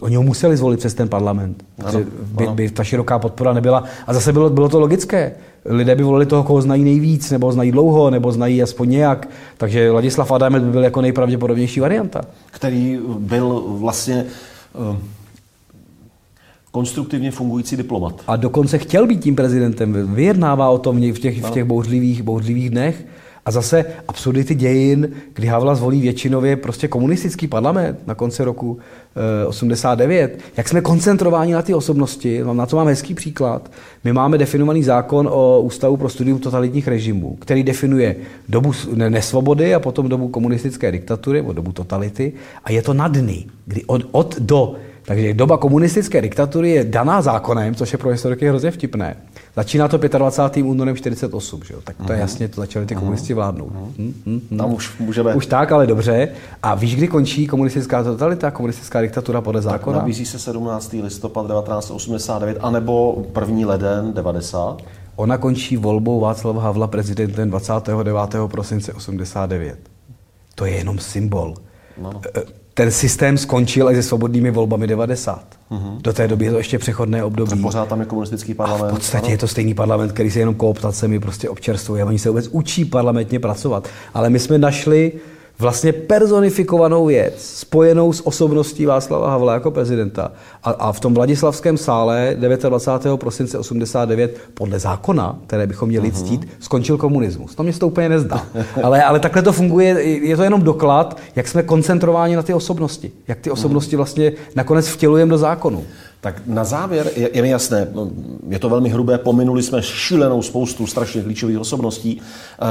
Speaker 2: Oni ho museli zvolit přes ten parlament. Ano, by, ano. by ta široká podpora nebyla. A zase bylo, bylo to logické. Lidé by volili toho, koho znají nejvíc, nebo znají dlouho, nebo znají aspoň nějak. Takže Ladislav Adamet by byl jako nejpravděpodobnější varianta.
Speaker 1: Který byl vlastně uh, konstruktivně fungující diplomat.
Speaker 2: A dokonce chtěl být tím prezidentem. Vyjednává o tom v těch, v těch bouřlivých, bouřlivých dnech. A zase absurdity dějin, kdy Havla zvolí většinově prostě komunistický parlament na konci roku 89. Eh, Jak jsme koncentrováni na ty osobnosti, no, na to mám hezký příklad. My máme definovaný zákon o Ústavu pro studium totalitních režimů, který definuje dobu nesvobody a potom dobu komunistické diktatury, nebo dobu totality. A je to na dny, kdy od, od do takže doba komunistické diktatury je daná zákonem, což je pro historiky hrozně vtipné. Začíná to 25. únorem 48, že jo? tak to je jasně, to začaly ty komunisti vládnout.
Speaker 1: Hmm, hmm, hmm. Tam už můžeme...
Speaker 2: Už tak, ale dobře. A víš, kdy končí komunistická totalita, komunistická diktatura podle zákona? Tak
Speaker 1: nabízí se 17. listopad 1989, anebo 1. leden 90?
Speaker 2: Ona končí volbou Václava Havla prezidentem 29. prosince 89. To je jenom symbol. No ten systém skončil i se svobodnými volbami 90. Mm-hmm. Do té doby je to ještě přechodné období.
Speaker 1: A pořád tam je komunistický parlament.
Speaker 2: A v podstatě ano? je to stejný parlament, který se jenom kooptacemi prostě občerstvuje. Oni se vůbec učí parlamentně pracovat. Ale my jsme našli vlastně personifikovanou věc, spojenou s osobností Václava Havla jako prezidenta. A, a v tom Vladislavském sále 29. prosince 89 podle zákona, které bychom měli uh-huh. ctít, skončil komunismus. To mě to úplně nezdá. ale, ale takhle to funguje, je to jenom doklad, jak jsme koncentrováni na ty osobnosti. Jak ty osobnosti vlastně nakonec vtělujeme do zákonu.
Speaker 1: Tak na závěr je, je mi jasné, je to velmi hrubé, pominuli jsme šílenou spoustu strašně klíčových osobností,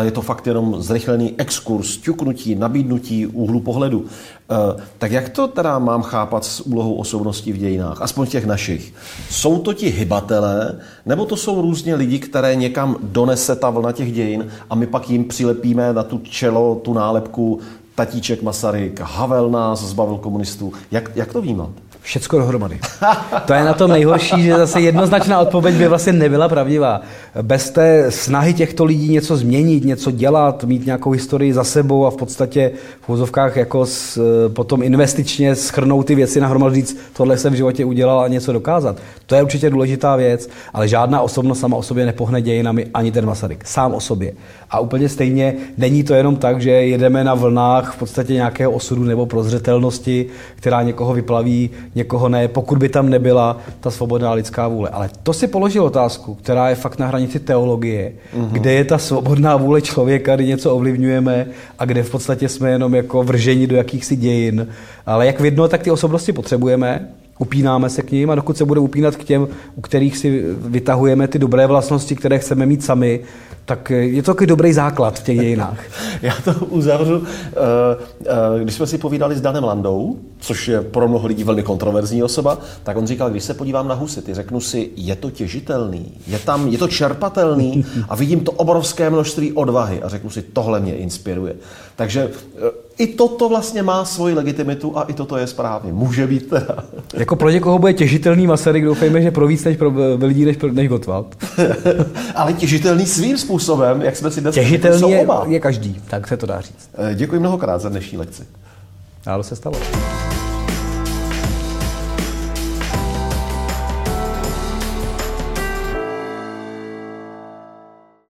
Speaker 1: je to fakt jenom zrychlený exkurs, ťuknutí, nabídnutí úhlu pohledu. E, tak jak to teda mám chápat s úlohou osobností v dějinách, aspoň těch našich? Jsou to ti hybatelé, nebo to jsou různě lidi, které někam donese ta vlna těch dějin a my pak jim přilepíme na tu čelo tu nálepku Tatíček Masaryk, Havel nás zbavil komunistů. Jak, jak to vnímat?
Speaker 2: Všecko dohromady. To je na tom nejhorší, že zase jednoznačná odpověď by vlastně nebyla pravdivá. Bez té snahy těchto lidí něco změnit, něco dělat, mít nějakou historii za sebou a v podstatě v úzovkách jako s, potom investičně schrnout ty věci nahromadu říct, tohle jsem v životě udělal a něco dokázat. To je určitě důležitá věc, ale žádná osobnost sama o sobě nepohne dějinami ani ten Masaryk. Sám o sobě. A úplně stejně není to jenom tak, že jedeme na vlnách v podstatě nějakého osudu nebo prozřetelnosti, která někoho vyplaví, někoho ne, pokud by tam nebyla ta svobodná lidská vůle. Ale to si položil otázku, která je fakt na hranici teologie, uh-huh. kde je ta svobodná vůle člověka, kdy něco ovlivňujeme a kde v podstatě jsme jenom jako vrženi do jakýchsi dějin. Ale jak vidno, tak ty osobnosti potřebujeme, upínáme se k ním a dokud se bude upínat k těm, u kterých si vytahujeme ty dobré vlastnosti, které chceme mít sami, tak je to takový dobrý základ v těch dějinách.
Speaker 1: Já to uzavřu. Eh, eh, když jsme si povídali s Danem Landou, což je pro mnoho lidí velmi kontroverzní osoba, tak on říkal, když se podívám na husity, řeknu si, je to těžitelný, je tam, je to čerpatelný a vidím to obrovské množství odvahy a řeknu si, tohle mě inspiruje. Takže eh, i toto vlastně má svoji legitimitu a i toto je správně. Může být teda.
Speaker 2: Jako pro někoho bude těžitelný Masaryk, doufejme, že pro víc než pro lidí než, než Gottwald.
Speaker 1: Ale těžitelný svým způsobem, jak jsme si dnes
Speaker 2: Těžitelný je, je každý, tak se to dá říct.
Speaker 1: Eh, děkuji mnohokrát za dnešní lekci.
Speaker 2: Ale se stalo.